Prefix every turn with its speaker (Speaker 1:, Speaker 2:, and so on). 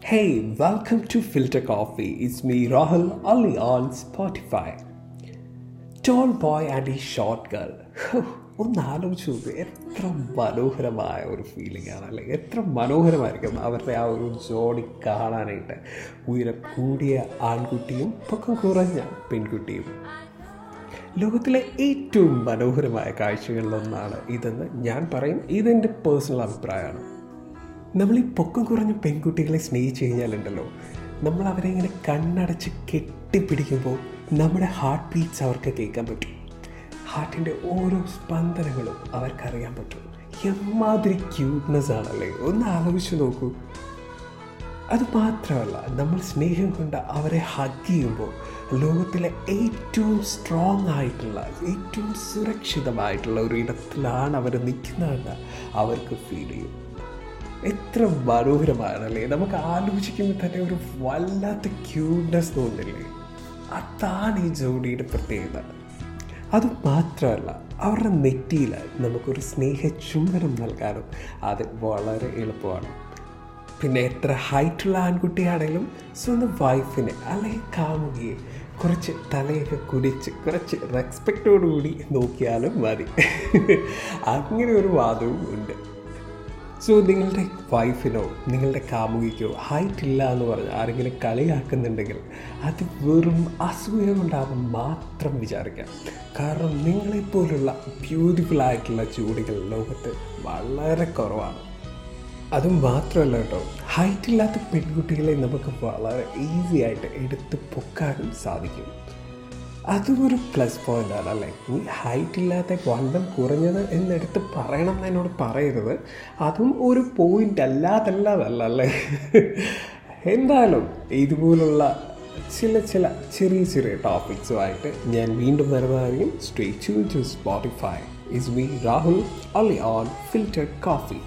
Speaker 1: Hey, welcome to Filter Coffee. It's me, Rahul, only on Spotify. Tall boy and a short girl. ഒന്ന് ആലോചിച്ച് നോക്ക് എത്ര മനോഹരമായ ഒരു ഫീലിംഗ് ആണ് അല്ലെങ്കിൽ എത്ര മനോഹരമായിരിക്കും അവരുടെ ആ ഒരു ജോഡി കാണാനായിട്ട് ഉയരം കൂടിയ ആൺകുട്ടിയും പൊക്കം കുറഞ്ഞ പെൺകുട്ടിയും ലോകത്തിലെ ഏറ്റവും മനോഹരമായ കാഴ്ചകളിലൊന്നാണ് ഇതെന്ന് ഞാൻ പറയും ഇതെന്റെ പേഴ്സണൽ അഭിപ്രായമാണ് നമ്മൾ ഈ പൊക്കം കുറഞ്ഞ പെൺകുട്ടികളെ സ്നേഹിച്ചു കഴിഞ്ഞാലുണ്ടല്ലോ നമ്മൾ അവരെ ഇങ്ങനെ കണ്ണടച്ച് കെട്ടിപ്പിടിക്കുമ്പോൾ നമ്മുടെ ഹാർട്ട് ബീറ്റ്സ് അവർക്ക് കേൾക്കാൻ പറ്റും. ഹാർട്ടിന്റെ ഓരോ സ്പന്ദനങ്ങളും അവർക്കറിയാൻ പറ്റും. എമ്മാതിരി ക്യൂട്ട്നെസ് ആണല്ലേ? ഒന്ന് ആലോചിച്ച് നോക്കൂ. അത് മാത്രമല്ല നമ്മൾ സ്നേഹം കൊണ്ട് അവരെ ഹഗ് ചെയ്യുമ്പോൾ ലോകത്തിലെ ഏറ്റവും സ്ട്രോങ് ആയിട്ടുള്ള ഏറ്റവും സുരക്ഷിതമായിട്ടുള്ള ഒരു ഇടത്തിലാണ് അവർ നിൽക്കുന്നതെന്ന് അവർക്ക് ഫീൽ ചെയ്യും. എത്ര മനോഹരമാണല്ലേ? നമുക്ക് ആലോചിക്കുമ്പോൾ തന്നെ ഒരു വല്ലാത്ത ക്യൂട്ട്നെസ് തോന്നില്ലേ? അതാണ് ഈ ജോഡിയുടെ പ്രത്യേകത. അത് മാത്രമല്ല അവരുടെ നെറ്റിയിൽ നമുക്കൊരു സ്നേഹ ചുംബനം നൽകാനും അത് വളരെ എളുപ്പമാണ്. പിന്നെ എത്ര ഹൈറ്റുള്ള ആൺകുട്ടിയാണെങ്കിലും സ്വന്തം വൈഫിനെ അല്ലെങ്കിൽ കാമുകിയെ കുറച്ച് തലയൊക്കെ കുടിച്ച് കുറച്ച് റെസ്പെക്റ്റോടുകൂടി നോക്കിയാലും മതി. അങ്ങനെ ഒരു വാദവും ഉണ്ട്. സോ നിങ്ങളുടെ വൈഫിനോ നിങ്ങളുടെ കാമുകിക്കോ ഹൈറ്റ് ഇല്ല എന്ന് പറഞ്ഞ് ആരെങ്കിലും കളിയാക്കുന്നുണ്ടെങ്കിൽ അത് വെറും അസൂയ കൊണ്ടാകും മാത്രം വിചാരിക്കാം. കാരണം നിങ്ങളെപ്പോലുള്ള ബ്യൂട്ടിഫുൾ ആയിട്ടുള്ള ചൂടികൾ ലോകത്ത് വളരെ കുറവാണ്. അതും മാത്രമല്ല കേട്ടോ ഹൈറ്റ് ഇല്ലാത്ത പെൺകുട്ടികളെ നമുക്ക് വളരെ ഈസി ആയിട്ട് എടുത്ത് പൊക്കാനും സാധിക്കും. അതും ഒരു പ്ലസ് പോയിന്റ് ആണ് അല്ലേ? നീ ഹൈറ്റ് ഇല്ലാത്ത വണ്ണം കുറഞ്ഞത് എന്നെടുത്ത് പറയണം എന്ന് എന്നോട് പറയരുത്. അതും ഒരു പോയിന്റ് അല്ലാതല്ലാതല്ല അല്ലേ? എന്തായാലും ഇതുപോലുള്ള ചില ചില ചെറിയ ചെറിയ ടോപ്പിക്സുമായിട്ട് ഞാൻ വീണ്ടും വരുന്നതായിരിക്കും. Stay to to Spotify is me Rahul only on Filtered Coffee.